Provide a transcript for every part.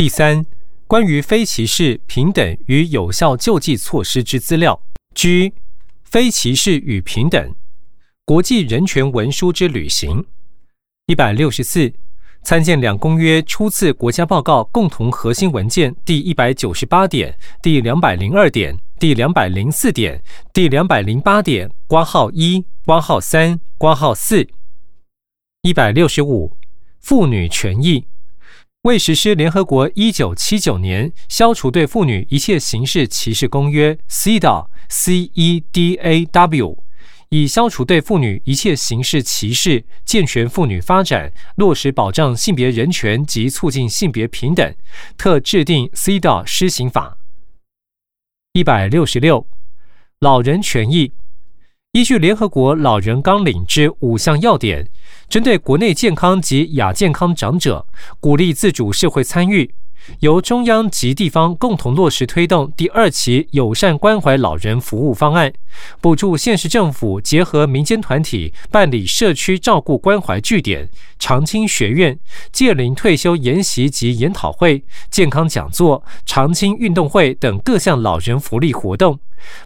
第三，关于非歧视、平等与有效救济措施之资料。G，非歧视与平等，国际人权文书之履行。一百六十四，参见两公约初次国家报告共同核心文件第一百九十八点、第两百零二点、第两百零四点、第两百零八点（挂号一、挂号三、挂号四）。一百六十五，妇女权益。为实施联合国一九七九年消除对妇女一切形式歧视公约 （CEDAW），以消除对妇女一切形式歧视、健全妇女发展、落实保障性别人权及促进性别平等，特制定 CEDAW 施行法。一百六十六，老人权益。依据联合国老人纲领之五项要点，针对国内健康及亚健康长者，鼓励自主社会参与，由中央及地方共同落实推动第二期友善关怀老人服务方案，补助县市政府结合民间团体办理社区照顾关怀据点、长青学院、届龄退休研习及研讨会、健康讲座、长青运动会等各项老人福利活动。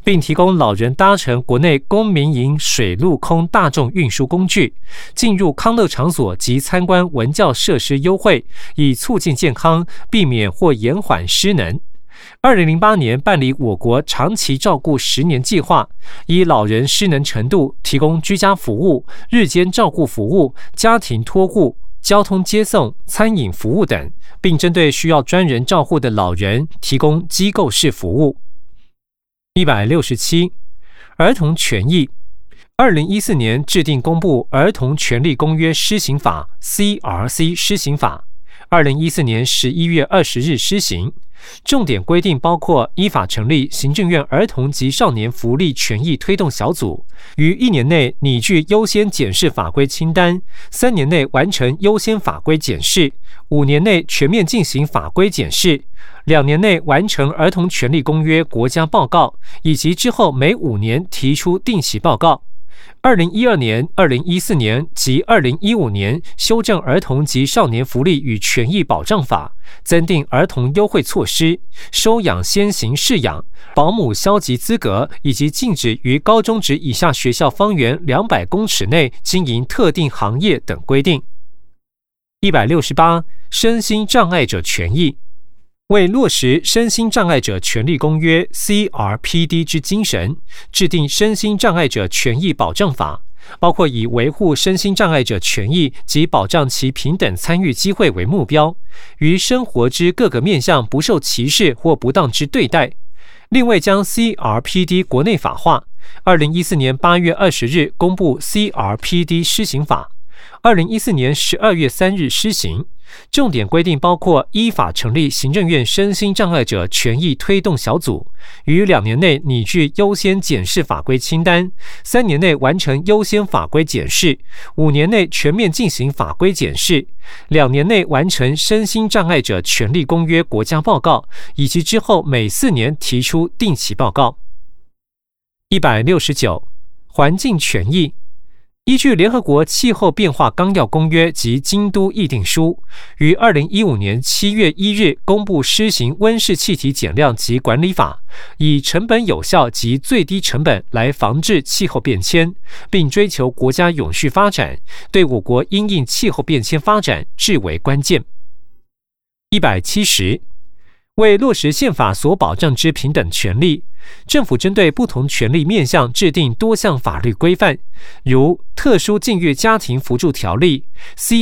并提供老人搭乘国内公民营水陆空大众运输工具，进入康乐场所及参观文教设施优惠，以促进健康，避免或延缓失能。二零零八年办理我国长期照顾十年计划，以老人失能程度提供居家服务、日间照顾服务、家庭托护、交通接送、餐饮服务等，并针对需要专人照护的老人提供机构式服务。一百六十七，儿童权益。二零一四年制定公布《儿童权利公约施行法》（CRC 施行法），二零一四年十一月二十日施行。重点规定包括依法成立行政院儿童及少年福利权益推动小组，于一年内拟具优先检视法规清单，三年内完成优先法规检视，五年内全面进行法规检视。两年内完成《儿童权利公约》国家报告，以及之后每五年提出定期报告。二零一二年、二零一四年及二零一五年修正《儿童及少年福利与权益保障法》，增订儿童优惠措施、收养先行试养、保姆消极资格，以及禁止于高中职以下学校方圆两百公尺内经营特定行业等规定。一百六十八，身心障碍者权益。为落实身心障碍者权利公约 （CRPD） 之精神，制定身心障碍者权益保障法，包括以维护身心障碍者权益及保障其平等参与机会为目标，于生活之各个面向不受歧视或不当之对待。另外，将 CRPD 国内法化。二零一四年八月二十日公布 CRPD 施行法，二零一四年十二月三日施行。重点规定包括依法成立行政院身心障碍者权益推动小组，于两年内拟具优先检视法规清单，三年内完成优先法规检视，五年内全面进行法规检视，两年内完成身心障碍者权利公约国家报告，以及之后每四年提出定期报告。一百六十九，环境权益。依据联合国气候变化纲要公约及京都议定书，于二零一五年七月一日公布施行温室气体减量及管理法，以成本有效及最低成本来防治气候变迁，并追求国家永续发展，对我国因应气候变迁发展至为关键。一百七十，为落实宪法所保障之平等权利。政府针对不同权利面向制定多项法律规范，如《特殊境遇家庭扶助条例》、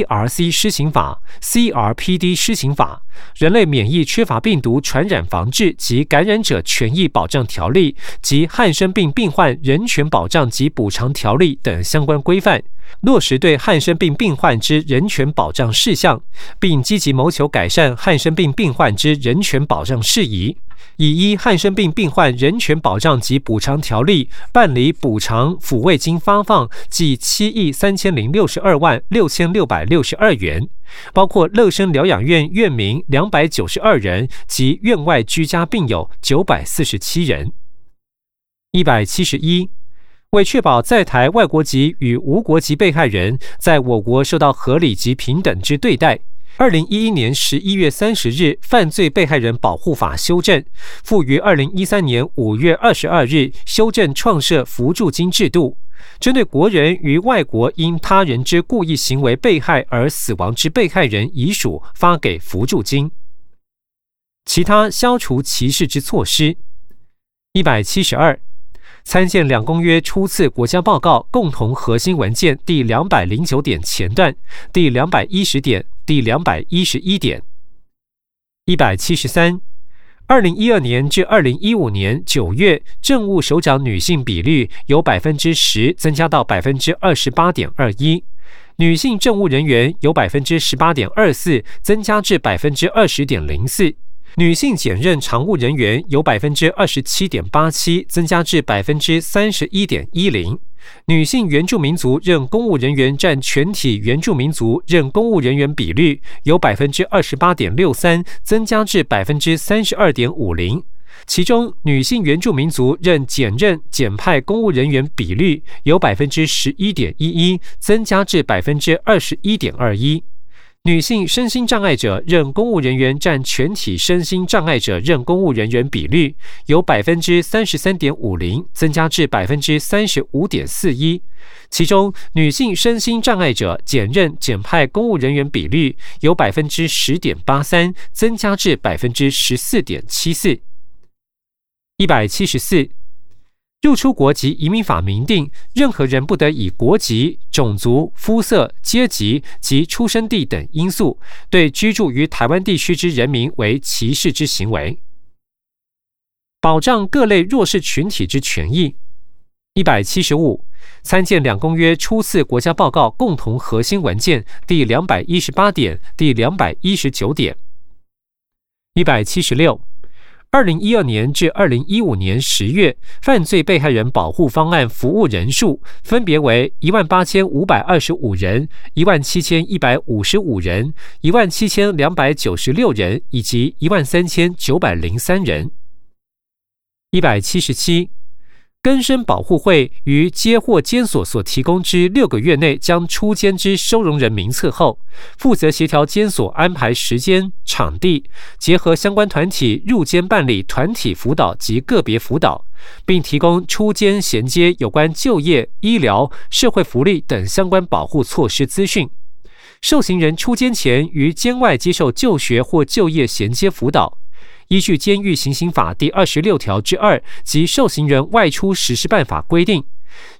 CRC 施行法、CRPD 施行法、人类免疫缺乏病毒传染防治及感染者权益保障条例及汉生病病患人权保障及补偿条例等相关规范，落实对汉生病病患之人权保障事项，并积极谋求改善汉生病病患之人权保障事宜。以依汉生病病患人权保障及补偿条例办理补偿抚慰金发放计七亿三千零六十二万六千六百六十二元，包括乐生疗养院院民两百九十二人及院外居家病友九百四十七人。一百七十一，为确保在台外国籍与无国籍被害人在我国受到合理及平等之对待。二零一一年十一月三十日《犯罪被害人保护法》修正，附于二零一三年五月二十二日修正创设扶助金制度，针对国人与外国因他人之故意行为被害而死亡之被害人遗属发给扶助金。其他消除歧视之措施，一百七十二。参见两公约初次国家报告共同核心文件第两百零九点前段、第两百一十点、第两百一十一点。一百七十三，二零一二年至二零一五年九月，政务首长女性比率由百分之十增加到百分之二十八点二一，女性政务人员由百分之十八点二四增加至百分之二十点零四。女性检任常务人员由百分之二十七点八七增加至百分之三十一点一零，女性原住民族任公务人员占全体原住民族任公务人员比率由百分之二十八点六三增加至百分之三十二点五零，其中女性原住民族任检任检派公务人员比率由百分之十一点一一增加至百分之二十一点二一。女性身心障碍者任公务人员占全体身心障碍者任公务人员比率由百分之三十三点五零增加至百分之三十五点四一，其中女性身心障碍者减任减派公务人员比率由百分之十点八三增加至百分之十四点七四，一百七十四。入出国及移民法明定，任何人不得以国籍、种族、肤色、阶级及出生地等因素，对居住于台湾地区之人民为歧视之行为。保障各类弱势群体之权益。一百七十五，参见两公约初次国家报告共同核心文件第两百一十八点、第两百一十九点。一百七十六。二零一二年至二零一五年十月，犯罪被害人保护方案服务人数分别为一万八千五百二十五人、一万七千一百五十五人、一万七千两百九十六人以及一万三千九百零三人。一百七十七。根生保护会于接获监所所提供之六个月内，将出监之收容人名册后，负责协调监所安排时间、场地，结合相关团体入监办理团体辅导及个别辅导，并提供出监衔接有关就业、医疗、社会福利等相关保护措施资讯。受刑人出监前于监外接受就学或就业衔接辅导。依据《监狱行刑法》第二十六条之二及《受刑人外出实施办法》规定，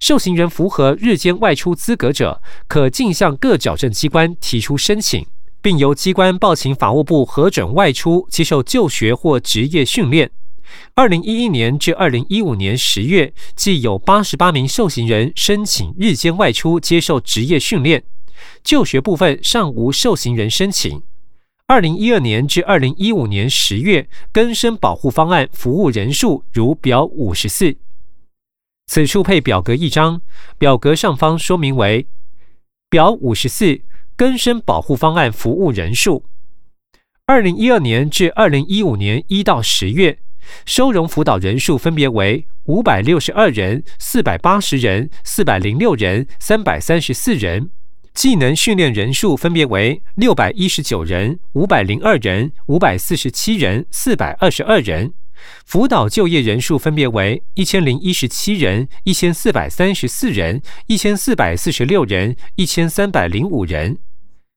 受刑人符合日间外出资格者，可径向各矫正机关提出申请，并由机关报请法务部核准外出接受就学或职业训练。二零一一年至二零一五年十月，即有八十八名受刑人申请日间外出接受职业训练，就学部分尚无受刑人申请。二零一二年至二零一五年十月，更生保护方案服务人数如表五十四。此处配表格一张，表格上方说明为表五十四更生保护方案服务人数。二零一二年至二零一五年一到十月，收容辅导人数分别为五百六十二人、四百八十人、四百零六人、三百三十四人。技能训练人数分别为六百一十九人、五百零二人、五百四十七人、四百二十二人；辅导就业人数分别为一千零一十七人、一千四百三十四人、一千四百四十六人、一千三百零五人；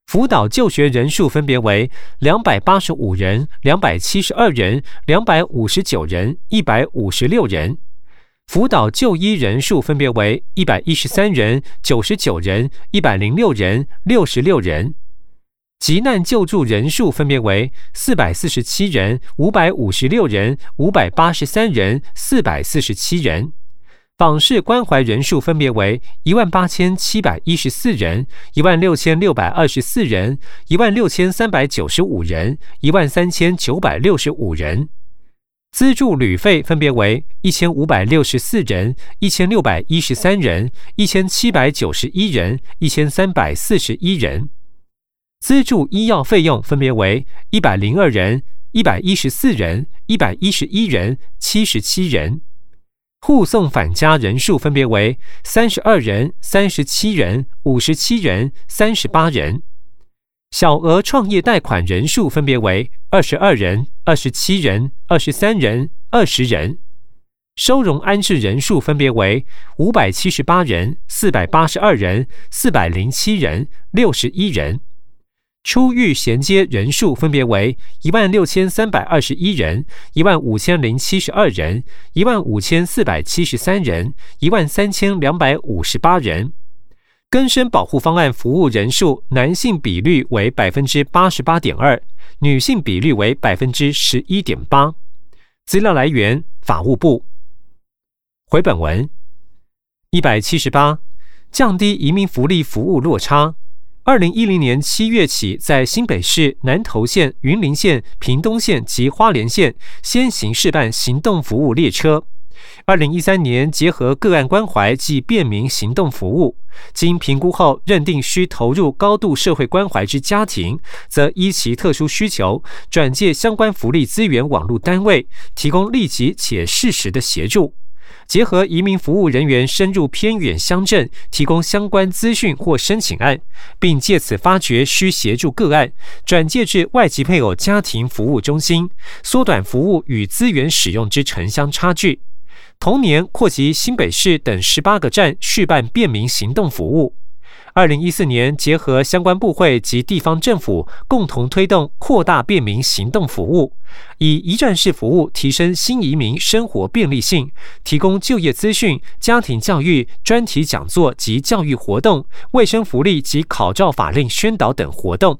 辅导就学人数分别为两百八十五人、两百七十二人、两百五十九人、一百五十六人。辅导就医人数分别为一百一十三人、九十九人、一百零六人、六十六人；急难救助人数分别为四百四十七人、五百五十六人、五百八十三人、四百四十七人；访视关怀人数分别为一万八千七百一十四人、一万六千六百二十四人、一万六千三百九十五人、一万三千九百六十五人。资助旅费分别为一千五百六十四人、一千六百一十三人、一千七百九十一人、一千三百四十一人。资助医药费用分别为一百零二人、一百一十四人、一百一十一人、七十七人。护送返家人数分别为三十二人、三十七人、五十七人、三十八人。小额创业贷款人数分别为二十二人、二十七人、二十三人、二十人；收容安置人数分别为五百七十八人、四百八十二人、四百零七人、六十一人；出狱衔接人数分别为一万六千三百二十一人、一万五千零七十二人、一万五千四百七十三人、一万三千两百五十八人。根生保护方案服务人数，男性比率为百分之八十八点二，女性比率为百分之十一点八。资料来源：法务部。回本文一百七十八，降低移民福利服务落差。二零一零年七月起，在新北市、南投县、云林县、屏东县及花莲县先行试办行动服务列车。二零一三年，结合个案关怀及便民行动服务，经评估后认定需投入高度社会关怀之家庭，则依其特殊需求转介相关福利资源网络单位，提供立即且适时的协助。结合移民服务人员深入偏远乡镇，提供相关资讯或申请案，并借此发掘需协助个案，转介至外籍配偶家庭服务中心，缩短服务与资源使用之城乡差距。同年扩及新北市等十八个站续办便民行动服务。二零一四年，结合相关部会及地方政府，共同推动扩大便民行动服务，以一站式服务提升新移民生活便利性，提供就业资讯、家庭教育、专题讲座及教育活动、卫生福利及考照法令宣导等活动。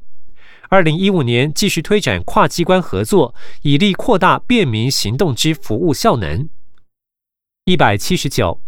二零一五年，继续推展跨机关合作，以力扩大便民行动之服务效能。一百七十九，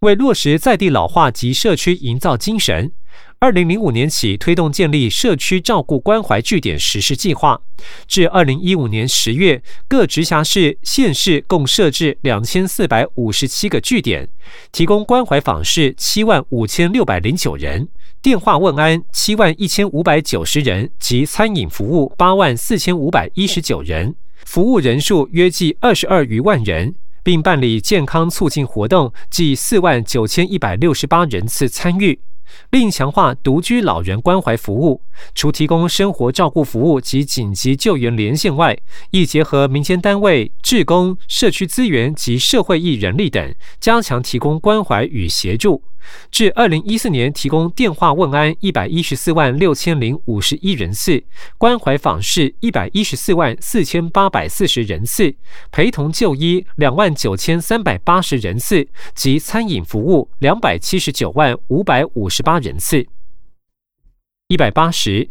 为落实在地老化及社区营造精神，二零零五年起推动建立社区照顾关怀据点实施计划。至二零一五年十月，各直辖市、县市共设置两千四百五十七个据点，提供关怀访视七万五千六百零九人，电话问安七万一千五百九十人及餐饮服务八万四千五百一十九人，服务人数约计二十二余万人。并办理健康促进活动，计四万九千一百六十八人次参与。另强化独居老人关怀服务，除提供生活照顾服务及紧急救援连线外，亦结合民间单位、志工、社区资源及社会义人力等，加强提供关怀与协助。至二零一四年，提供电话问安一百一十四万六千零五十一人次，关怀访视一百一十四万四千八百四十人次，陪同就医两万九千三百八十人次，及餐饮服务两百七十九万五百五十八人次。一百八十，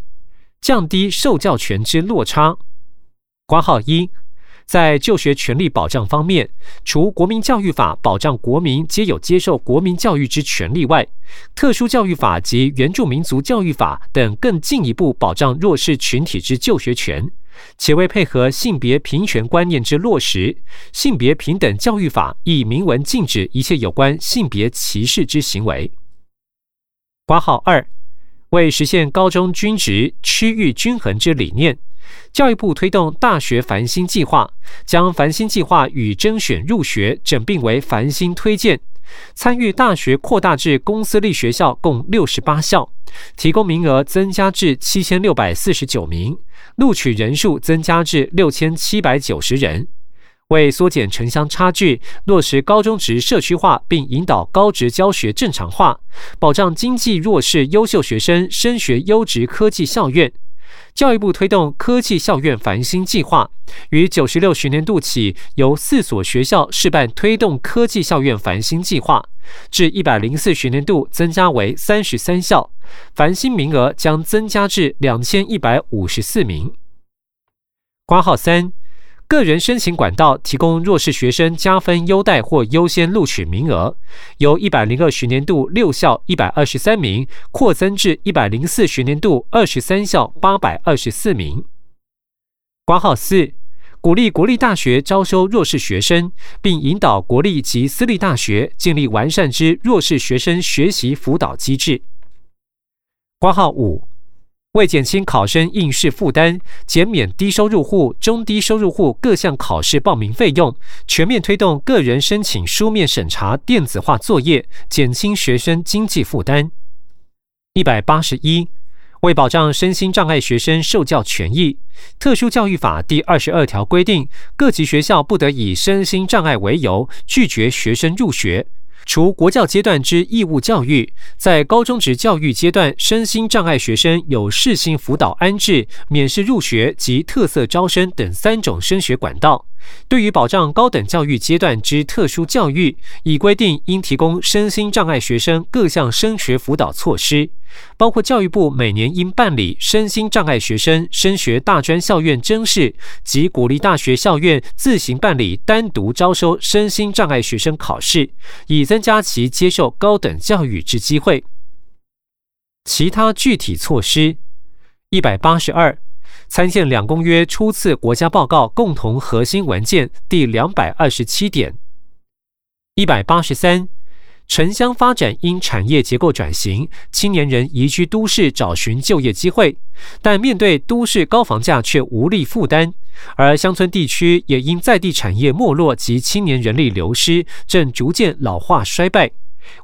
降低受教权之落差。挂号一。在就学权利保障方面，除国民教育法保障国民皆有接受国民教育之权利外，特殊教育法及原住民族教育法等更进一步保障弱势群体之就学权，且为配合性别平权观念之落实，性别平等教育法亦明文禁止一切有关性别歧视之行为。挂号二，为实现高中均值、区域均衡之理念。教育部推动大学繁星计划，将繁星计划与甄选入学整并为繁星推荐。参与大学扩大至公私立学校共六十八校，提供名额增加至七千六百四十九名，录取人数增加至六千七百九十人。为缩减城乡差距，落实高中职社区化，并引导高职教学正常化，保障经济弱势优秀学生升学优质科技校院。教育部推动科技校院繁星计划，于九十六学年度起，由四所学校试办推动科技校院繁星计划，至一百零四学年度增加为三十三校，繁星名额将增加至两千一百五十四名。挂号三。个人申请管道提供弱势学生加分优待或优先录取名额，由一百零二学年度六校一百二十三名扩增至一百零四学年度二十三校八百二十四名。挂号四，鼓励国立大学招收弱势学生，并引导国立及私立大学建立完善之弱势学生学习辅导机制。挂号五。为减轻考生应试负担，减免低收入户、中低收入户各项考试报名费用，全面推动个人申请书面审查电子化作业，减轻学生经济负担。一百八十一，为保障身心障碍学生受教权益，特殊教育法第二十二条规定，各级学校不得以身心障碍为由拒绝学生入学。除国教阶段之义务教育，在高中职教育阶段，身心障碍学生有适性辅导安置、免试入学及特色招生等三种升学管道。对于保障高等教育阶段之特殊教育，已规定应提供身心障碍学生各项升学辅导措施，包括教育部每年应办理身心障碍学生升学大专校院甄试，及鼓励大学校院自行办理单独招收身心障碍学生考试，以增加其接受高等教育之机会。其他具体措施一百八十二。参见两公约初次国家报告共同核心文件第两百二十七点一百八十三，城乡发展因产业结构转型，青年人移居都市找寻就业机会，但面对都市高房价却无力负担，而乡村地区也因在地产业没落及青年人力流失，正逐渐老化衰败。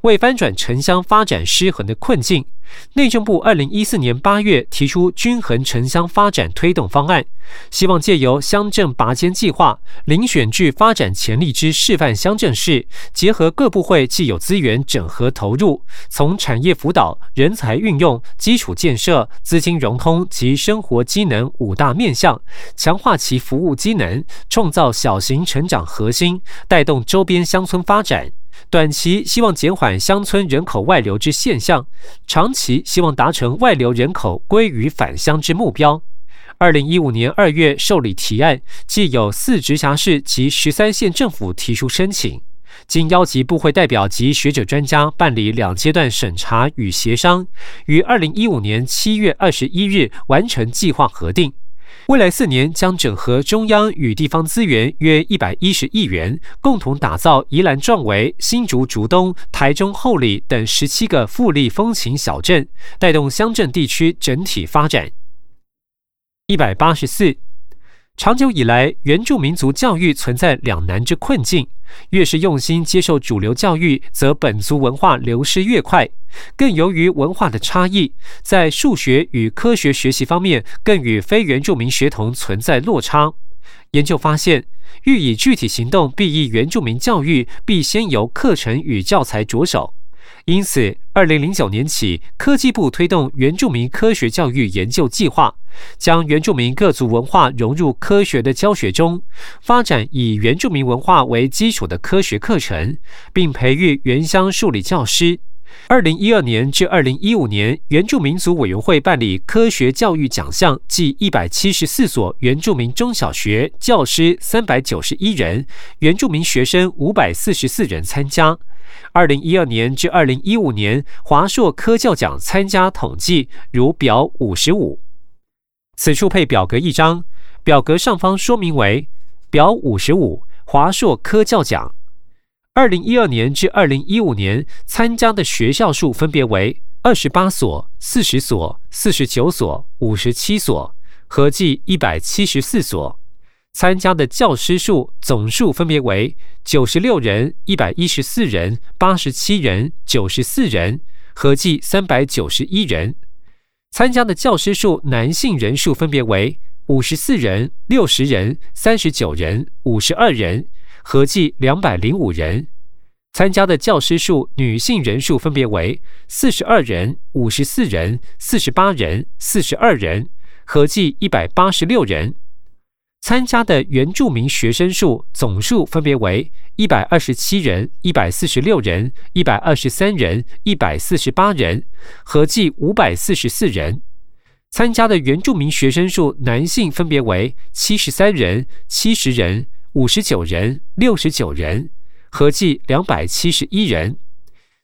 为翻转城乡发展失衡的困境，内政部二零一四年八月提出均衡城乡发展推动方案，希望借由乡镇拔尖计划，遴选具发展潜力之示范乡镇市，结合各部会既有资源整合投入，从产业辅导、人才运用、基础建设、资金融通及生活机能五大面向，强化其服务机能，创造小型成长核心，带动周边乡村发展。短期希望减缓乡村人口外流之现象，长期希望达成外流人口归于返乡之目标。二零一五年二月受理提案，既有四直辖市及十三县政府提出申请，经邀集部会代表及学者专家办理两阶段审查与协商，于二零一五年七月二十一日完成计划核定。未来四年将整合中央与地方资源约一百一十亿元，共同打造宜兰壮围、新竹竹东、台中后里等十七个富丽风情小镇，带动乡镇地区整体发展。一百八十四。长久以来，原住民族教育存在两难之困境。越是用心接受主流教育，则本族文化流失越快。更由于文化的差异，在数学与科学学习方面，更与非原住民学童存在落差。研究发现，欲以具体行动裨益原住民教育，必先由课程与教材着手。因此，二零零九年起，科技部推动原住民科学教育研究计划，将原住民各族文化融入科学的教学中，发展以原住民文化为基础的科学课程，并培育原乡数理教师。二零一二年至二零一五年，原住民族委员会办理科学教育奖项，计一百七十四所原住民中小学教师三百九十一人，原住民学生五百四十四人参加。二零一二年至二零一五年，华硕科教奖参加统计如表五十五。此处配表格一张，表格上方说明为表五十五华硕科教奖。二零一二年至二零一五年参加的学校数分别为二十八所、四十所、四十九所、五十七所，合计一百七十四所。参加的教师数总数分别为九十六人、一百一十四人、八十七人、九十四人，合计三百九十一人。参加的教师数男性人数分别为五十四人、六十人、三十九人、五十二人，合计两百零五人。参加的教师数女性人数分别为四十二人、五十四人、四十八人、四十二人，合计一百八十六人。参加的原住民学生数总数分别为一百二十七人、一百四十六人、一百二十三人、一百四十八人，合计五百四十四人。参加的原住民学生数男性分别为七十三人、七十人、五十九人、六十九人，合计两百七十一人。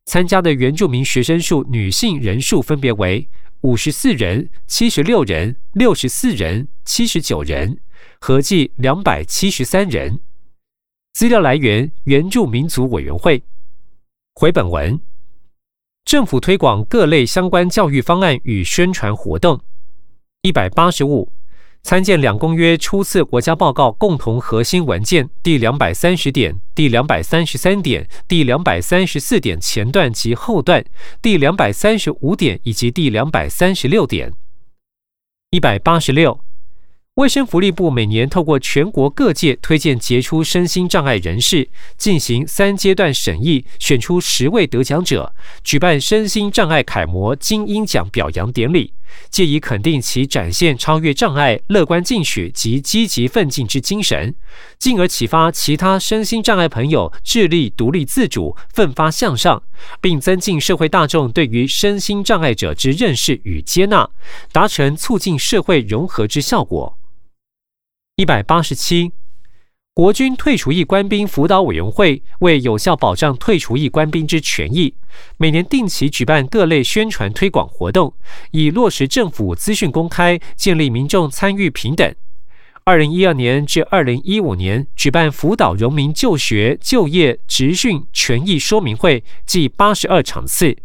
参加的原住民学生数女性人数分别为五十四人、七十六人、六十四人、七十九人。合计两百七十三人。资料来源：原住民族委员会。回本文：政府推广各类相关教育方案与宣传活动。一百八十五，参见两公约初次国家报告共同核心文件第两百三十点、第两百三十三点、第两百三十四点前段及后段，第两百三十五点以及第两百三十六点。一百八十六。卫生福利部每年透过全国各界推荐杰出身心障碍人士，进行三阶段审议，选出十位得奖者，举办身心障碍楷模精英奖表扬典礼，借以肯定其展现超越障碍、乐观进取及积极奋进之精神，进而启发其他身心障碍朋友致力独立自主、奋发向上，并增进社会大众对于身心障碍者之认识与接纳，达成促进社会融合之效果。一百八十七，国军退除役官兵辅导委员会为有效保障退除役官兵之权益，每年定期举办各类宣传推广活动，以落实政府资讯公开、建立民众参与平等。二零一二年至二零一五年，举办辅导荣民就学、就业、职训权益说明会，计八十二场次，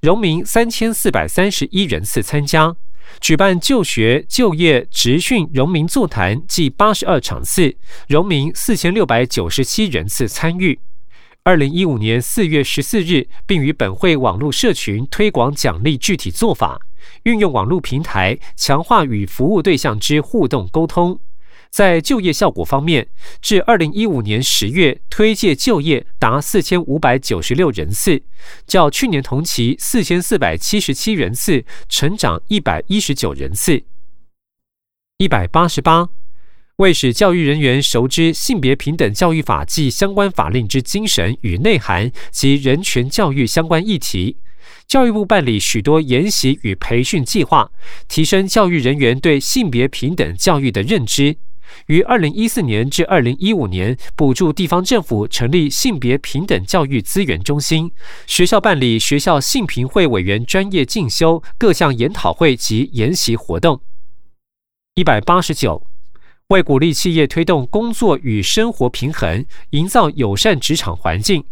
荣民三千四百三十一人次参加。举办就学、就业、职训、荣民座谈，计八十二场次，荣民四千六百九十七人次参与。二零一五年四月十四日，并于本会网络社群推广奖励具体做法，运用网络平台强化与服务对象之互动沟通。在就业效果方面，至二零一五年十月推介就业达四千五百九十六人次，较去年同期四千四百七十七人次成长一百一十九人次。一百八十八，为使教育人员熟知性别平等教育法及相关法令之精神与内涵及人权教育相关议题，教育部办理许多研习与培训计划，提升教育人员对性别平等教育的认知。于二零一四年至二零一五年，补助地方政府成立性别平等教育资源中心，学校办理学校性平会委员专业进修各项研讨会及研习活动。一百八十九，为鼓励企业推动工作与生活平衡，营造友善职场环境，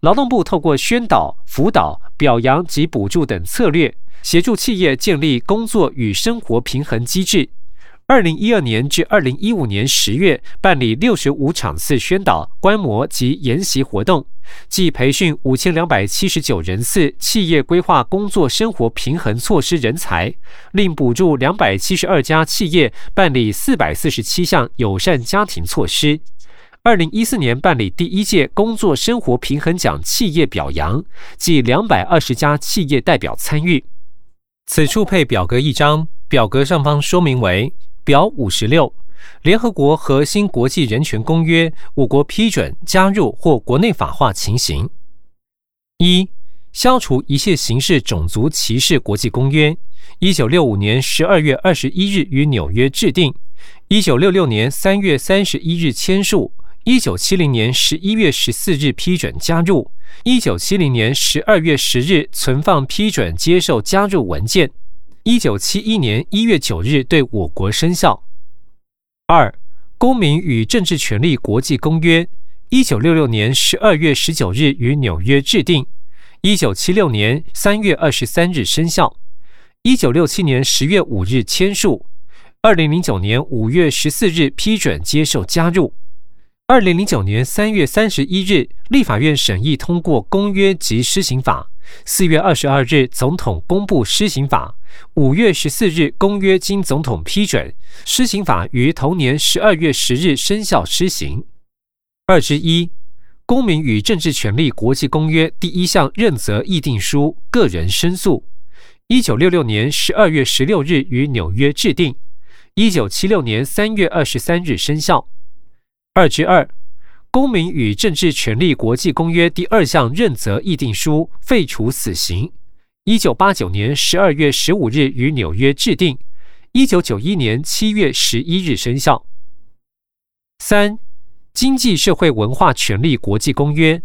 劳动部透过宣导、辅导、表扬及补助等策略，协助企业建立工作与生活平衡机制。二零一二年至二零一五年十月，办理六十五场次宣导、观摩及研习活动，即培训五千两百七十九人次企业规划工作生活平衡措施人才，另补助两百七十二家企业办理四百四十七项友善家庭措施。二零一四年办理第一届工作生活平衡奖企业表扬，即两百二十家企业代表参与。此处配表格一张，表格上方说明为。表五十六，联合国核心国际人权公约，我国批准加入或国内法化情形。一、消除一切形式种族歧视国际公约，一九六五年十二月二十一日于纽约制定，一九六六年三月三十一日签署，一九七零年十一月十四日批准加入，一九七零年十二月十日存放批准接受加入文件。一九七一年一月九日对我国生效。二、公民与政治权利国际公约，一九六六年十二月十九日于纽约制定，一九七六年三月二十三日生效，一九六七年十月五日签署，二零零九年五月十四日批准接受加入，二零零九年三月三十一日立法院审议通过公约及施行法。四月二十二日，总统公布施行法。五月十四日，公约经总统批准，施行法于同年十二月十日生效施行。二之一，公民与政治权利国际公约第一项认责议定书个人申诉，一九六六年十二月十六日于纽约制定，一九七六年三月二十三日生效。二之二。公民与政治权利国际公约第二项认责议定书废除死刑，一九八九年十二月十五日于纽约制定，一九九一年七月十一日生效。三、经济社会文化权利国际公约，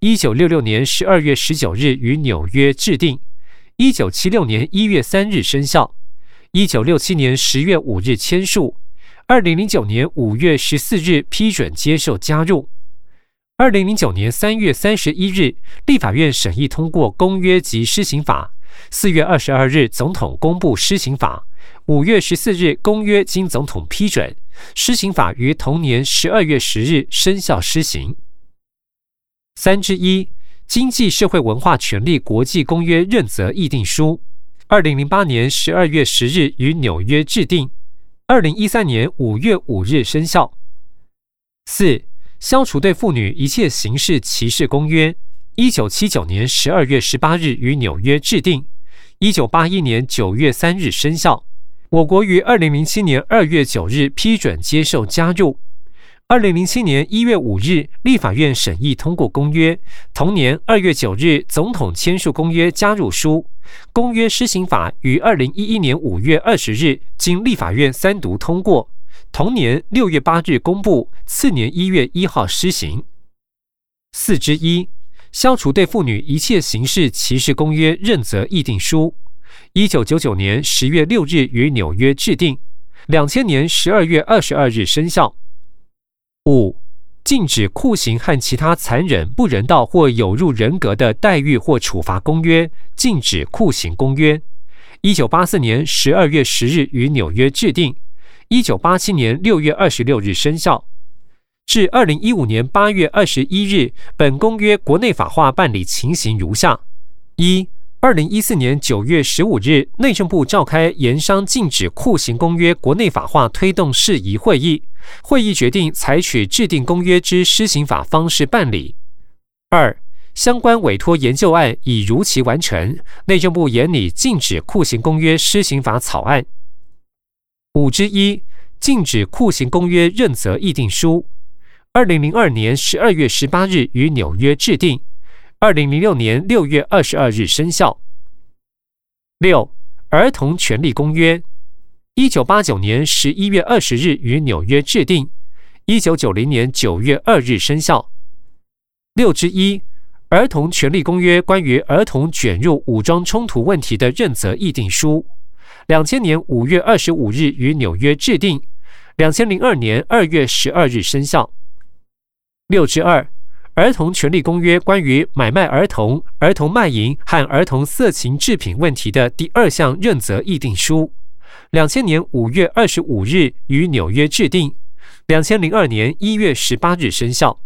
一九六六年十二月十九日于纽约制定，一九七六年一月三日生效，一九六七年十月五日签署。二零零九年五月十四日批准接受加入。二零零九年三月三十一日，立法院审议通过公约及施行法。四月二十二日，总统公布施行法。五月十四日，公约经总统批准，施行法于同年十二月十日生效施行。三之一，经济社会文化权利国际公约认责议定书。二零零八年十二月十日于纽约制定，二零一三年五月五日生效。四、消除对妇女一切形式歧视公约，一九七九年十二月十八日于纽约制定，一九八一年九月三日生效。我国于二零零七年二月九日批准接受加入。二零零七年一月五日，立法院审议通过公约。同年二月九日，总统签署公约加入书。公约施行法于二零一一年五月二十日经立法院三读通过。同年六月八日公布，次年一月一号施行。四之一，消除对妇女一切形式歧视公约认责议定书。一九九九年十月六日于纽约制定，两千年十二月二十二日生效。五、禁止酷刑和其他残忍、不人道或有辱人格的待遇或处罚公约（禁止酷刑公约）。一九八四年十二月十日于纽约制定，一九八七年六月二十六日生效。至二零一五年八月二十一日，本公约国内法化办理情形如下：一、二零一四年九月十五日，内政部召开盐商禁止酷刑公约国内法化推动事宜会议，会议决定采取制定公约之施行法方式办理。二、相关委托研究案已如期完成，内政部研拟禁止酷刑公约施行法草案。五之一，禁止酷刑公约认责议定书，二零零二年十二月十八日于纽约制定。二零零六年六月二十二日生效。六、儿童权利公约，一九八九年十一月二十日于纽约制定，一九九零年九月二日生效。六之一，儿童权利公约关于儿童卷入武装冲突问题的认责议定书，两千年五月二十五日于纽约制定，两千零二年二月十二日生效。六之二。儿童权利公约关于买卖儿童、儿童卖淫和儿童色情制品问题的第二项认责议定书，两千年五月二十五日于纽约制定，两千零二年一月十八日生效。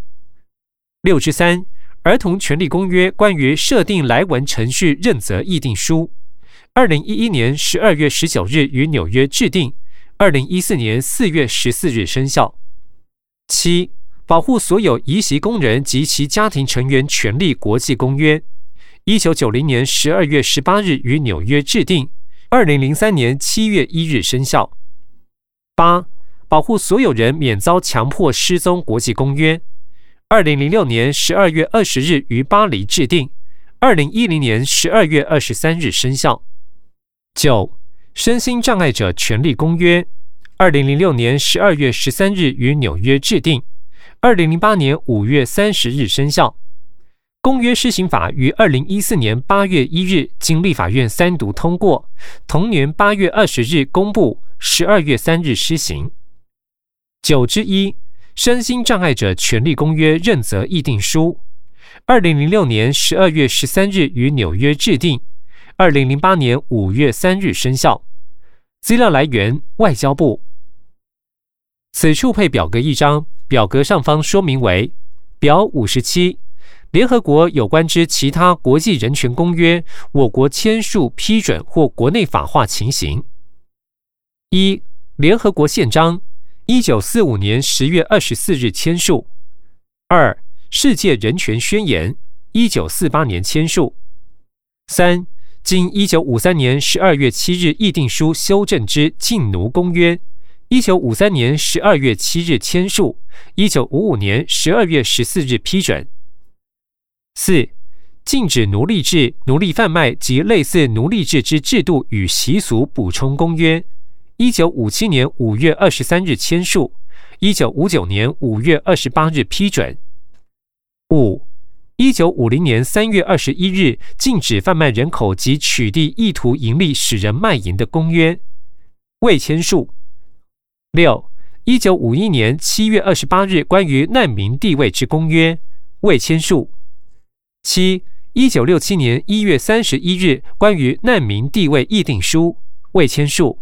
六之三，儿童权利公约关于设定来文程序认责议定书，二零一一年十二月十九日于纽约制定，二零一四年四月十四日生效。七。保护所有移徙工人及其家庭成员权利国际公约，一九九零年十二月十八日于纽约制定，二零零三年七月一日生效。八、保护所有人免遭强迫失踪国际公约，二零零六年十二月二十日于巴黎制定，二零一零年十二月二十三日生效。九、身心障碍者权利公约，二零零六年十二月十三日于纽约制定。二零零八年五月三十日生效，公约施行法于二零一四年八月一日经立法院三读通过，同年八月二十日公布，十二月三日施行。九之一，身心障碍者权利公约认责议定书，二零零六年十二月十三日于纽约制定，二零零八年五月三日生效。资料来源：外交部。此处配表格一张。表格上方说明为表五十七，联合国有关之其他国际人权公约，我国签署、批准或国内法化情形。一、联合国宪章，一九四五年十月二十四日签署。二、世界人权宣言，一九四八年签署。三、经一九五三年十二月七日议定书修正之禁奴公约。一九五三年十二月七日签署，一九五五年十二月十四日批准。四、禁止奴隶制、奴隶贩卖及类似奴隶制之制度与习俗补充公约，一九五七年五月二十三日签署，一九五九年五月二十八日批准。五、一九五零年三月二十一日禁止贩卖人口及取缔意图盈利使人卖淫的公约，未签署。六、一九五一年七月二十八日关于难民地位之公约未签署。七、一九六七年一月三十一日关于难民地位议定书未签署。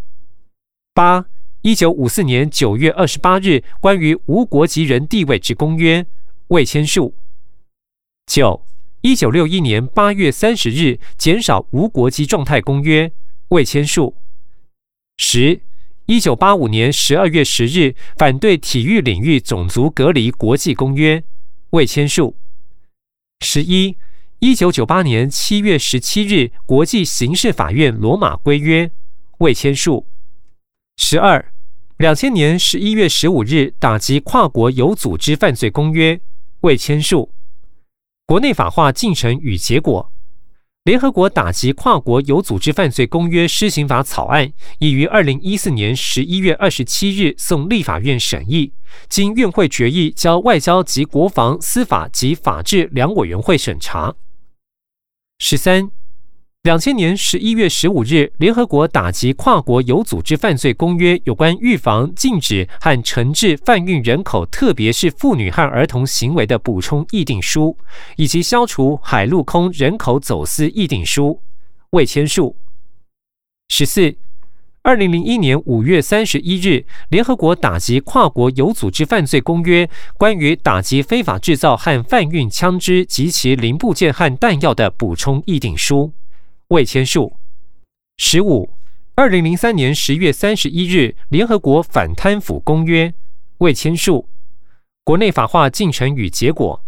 八、一九五四年九月二十八日关于无国籍人地位之公约未签署。九、一九六一年八月三十日减少无国籍状态公约未签署。十，一九八五年十二月十日反对体育领域种族隔离国际公约，未签署。十一，一九九八年七月十七日国际刑事法院罗马规约，未签署。十二，两千年十一月十五日打击跨国有组织犯罪公约，未签署。国内法化进程与结果。联合国打击跨国有组织犯罪公约施行法草案已于二零一四年十一月二十七日送立法院审议，经院会决议交外交及国防、司法及法制两委员会审查。十三。两千年十一月十五日，联合国打击跨国有组织犯罪公约有关预防、禁止和惩治贩运人口，特别是妇女和儿童行为的补充议定书，以及消除海陆空人口走私议定书，未签署。十四，二零零一年五月三十一日，联合国打击跨国有组织犯罪公约关于打击非法制造和贩运枪支及其零部件和弹药的补充议定书。未签署。十五，二零零三年十月三十一日，联合国反贪腐公约未签署。国内法化进程与结果：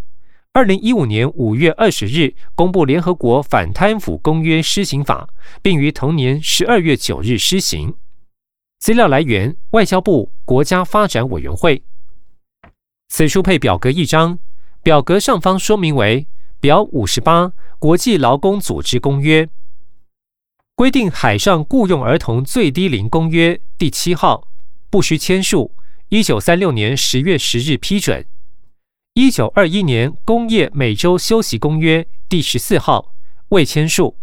二零一五年五月二十日公布联合国反贪腐公约施行法，并于同年十二月九日施行。资料来源：外交部国家发展委员会。此书配表格一张，表格上方说明为表五十八国际劳工组织公约。规定海上雇佣儿童最低龄公约第七号不需签署，一九三六年十月十日批准。一九二一年工业每周休息公约第十四号未签署。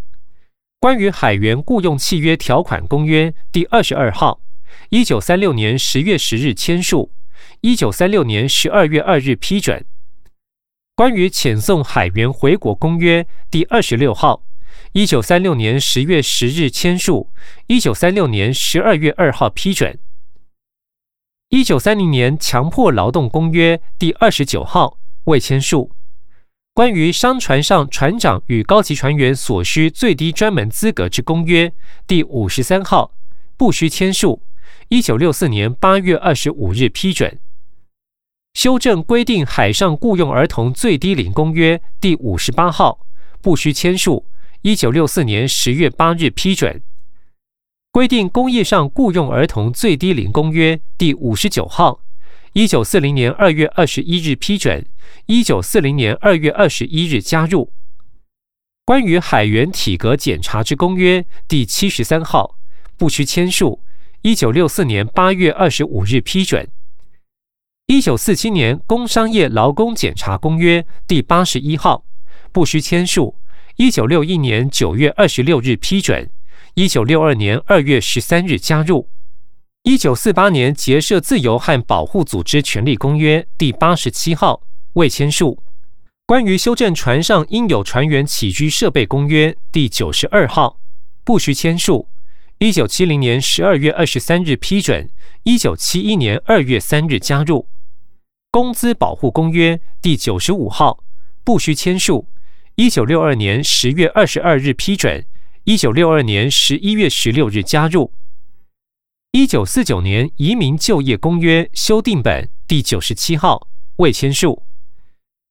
关于海员雇佣契约条款公约第二十二号，一九三六年十月十日签署，一九三六年十二月二日批准。关于遣送海员回国公约第二十六号。一九三六年十月十日签署，一九三六年十二月二号批准。一九三零年强迫劳动公约第二十九号未签署。关于商船上船长与高级船员所需最低专门资格之公约第五十三号不需签署，一九六四年八月二十五日批准。修正规定海上雇佣儿童最低龄公约第五十八号不需签署。一九六四年十月八日批准。规定工业上雇佣儿童最低龄公约第五十九号，一九四零年二月二十一日批准，一九四零年二月二十一日加入。关于海员体格检查之公约第七十三号，不需签署，一九六四年八月二十五日批准，一九四七年工商业劳工检查公约第八十一号，不需签署。一九六一年九月二十六日批准，一九六二年二月十三日加入。一九四八年结社自由和保护组织权利公约第八十七号未签署。关于修正船上应有船员起居设备公约第九十二号不需签署。一九七零年十二月二十三日批准，一九七一年二月三日加入。工资保护公约第九十五号不需签署。一九六二年十月二十二日批准，一九六二年十一月十六日加入。一九四九年移民就业公约修订本第九十七号未签署。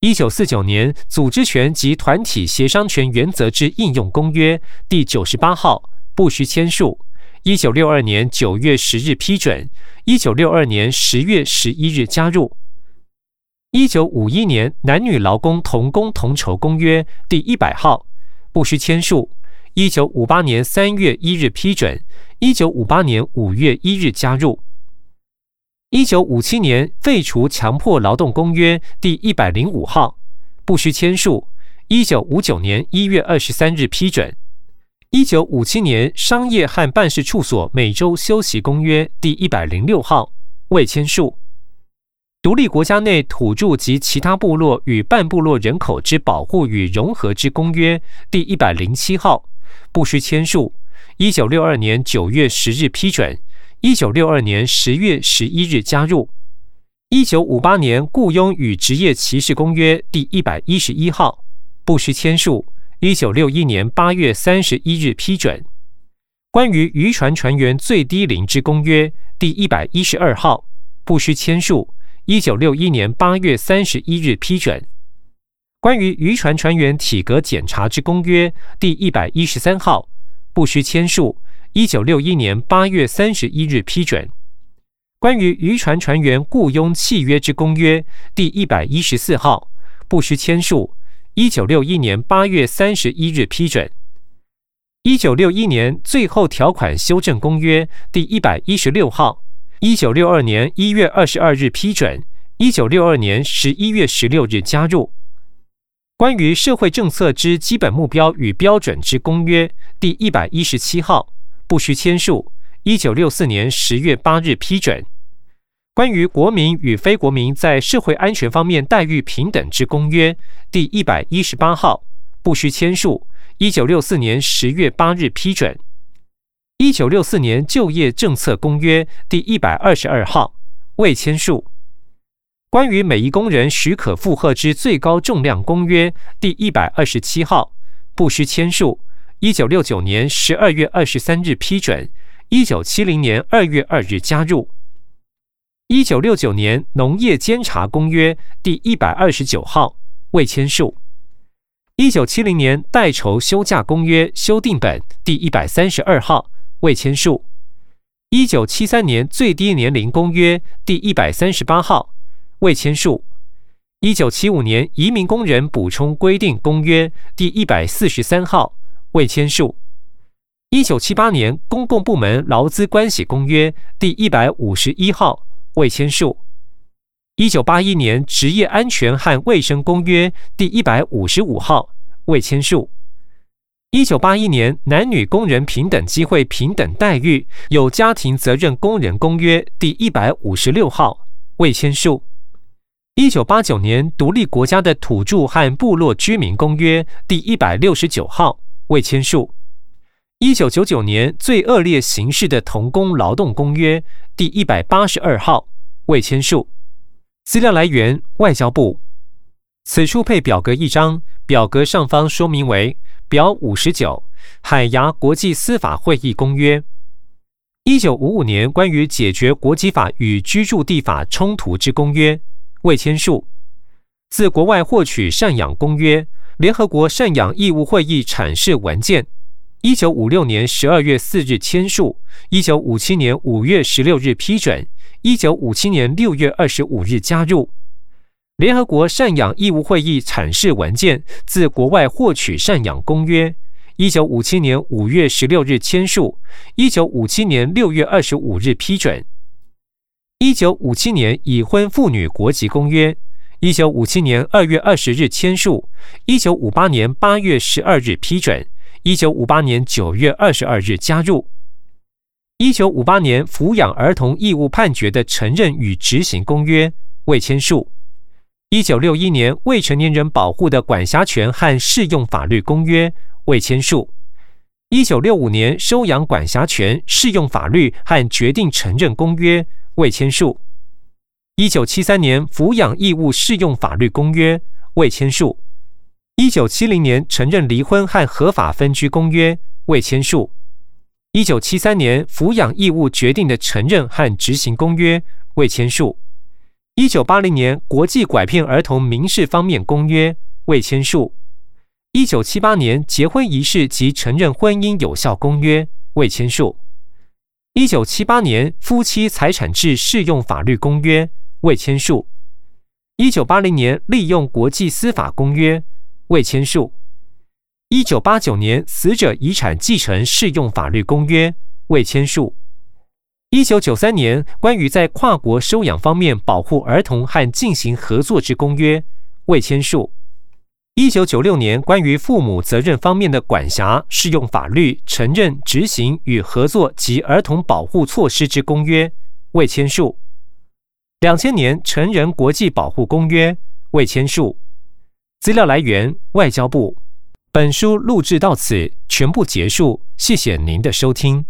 一九四九年组织权及团体协商权原则之应用公约第九十八号不需签署。一九六二年九月十日批准，一九六二年十月十一日加入。一九五一年男女劳工同工同酬公约第一百号不需签署。一九五八年三月一日批准。一九五八年五月一日加入。一九五七年废除强迫劳动公约第一百零五号不需签署。一九五九年一月二十三日批准。一九五七年商业和办事处所每周休息公约第一百零六号未签署。独立国家内土著及其他部落与半部落人口之保护与融合之公约第一百零七号不需签署。一九六二年九月十日批准，一九六二年十月十一日加入。一九五八年雇佣与职业歧视公约第一百一十一号不需签署。一九六一年八月三十一日批准。关于渔船船员最低龄之公约第一百一十二号，不需签署，一九六一年八月三十一日批准。关于渔船船员体格检查之公约第一百一十三号，不需签署，一九六一年八月三十一日批准。关于渔船船员雇佣契约之公约第一百一十四号，不需签署，一九六一年八月三十一日批准。一九六一年最后条款修正公约第一百一十六号，一九六二年一月二十二日批准，一九六二年十一月十六日加入。关于社会政策之基本目标与标准之公约第一百一十七号，不需签署，一九六四年十月八日批准。关于国民与非国民在社会安全方面待遇平等之公约第一百一十八号，不需签署。一九六四年十月八日批准。一九六四年就业政策公约第一百二十二号未签署。关于每一工人许可负荷之最高重量公约第一百二十七号不需签署。一九六九年十二月二十三日批准。一九七零年二月二日加入。一九六九年农业监察公约第一百二十九号未签署。一九七零年代酬休假公约修订本第一百三十二号未签署。一九七三年最低年龄公约第一百三十八号未签署。一九七五年移民工人补充规定公约第一百四十三号未签署。一九七八年公共部门劳资关系公约第一百五十一号未签署。一九八一年职业安全和卫生公约第一百五十五号未签署。一九八一年男女工人平等机会、平等待遇有家庭责任工人公约第一百五十六号未签署。一九八九年独立国家的土著和部落居民公约第一百六十九号未签署。一九九九年最恶劣形式的童工劳动公约第一百八十二号未签署。资料来源：外交部。此处配表格一张，表格上方说明为表五十九《海牙国际司法会议公约》。一九五五年关于解决国籍法与居住地法冲突之公约未签署。自国外获取赡养公约，联合国赡养义务会议阐释文件。一九五六年十二月四日签署，一九五七年五月十六日批准。一九五七年六月二十五日加入联合国赡养义务会议阐释文件，自国外获取赡养公约。一九五七年五月十六日签署，一九五七年六月二十五日批准。一九五七年已婚妇女国籍公约，一九五七年二月二十日签署，一九五八年八月十二日批准，一九五八年九月二十二日加入。一九五八年抚养儿童义务判决的承认与执行公约未签署。一九六一年未成年人保护的管辖权和适用法律公约未签署。一九六五年收养管辖权适用法律和决定承认公约未签署。一九七三年抚养义务适用法律公约未签署。一九七零年承认离婚和合法分居公约未签署。一九七三年抚养义务决定的承认和执行公约未签署。一九八零年国际拐骗儿童民事方面公约未签署。一九七八年结婚仪式及承认婚姻有效公约未签署。一九七八年夫妻财产制适用法律公约未签署。一九八零年利用国际司法公约未签署。一九八九年死者遗产继承适用法律公约未签署。一九九三年关于在跨国收养方面保护儿童和进行合作之公约未签署。一九九六年关于父母责任方面的管辖适用法律承认、执行与合作及儿童保护措施之公约未签署。两千年成人国际保护公约未签署。资料来源：外交部。本书录制到此全部结束，谢谢您的收听。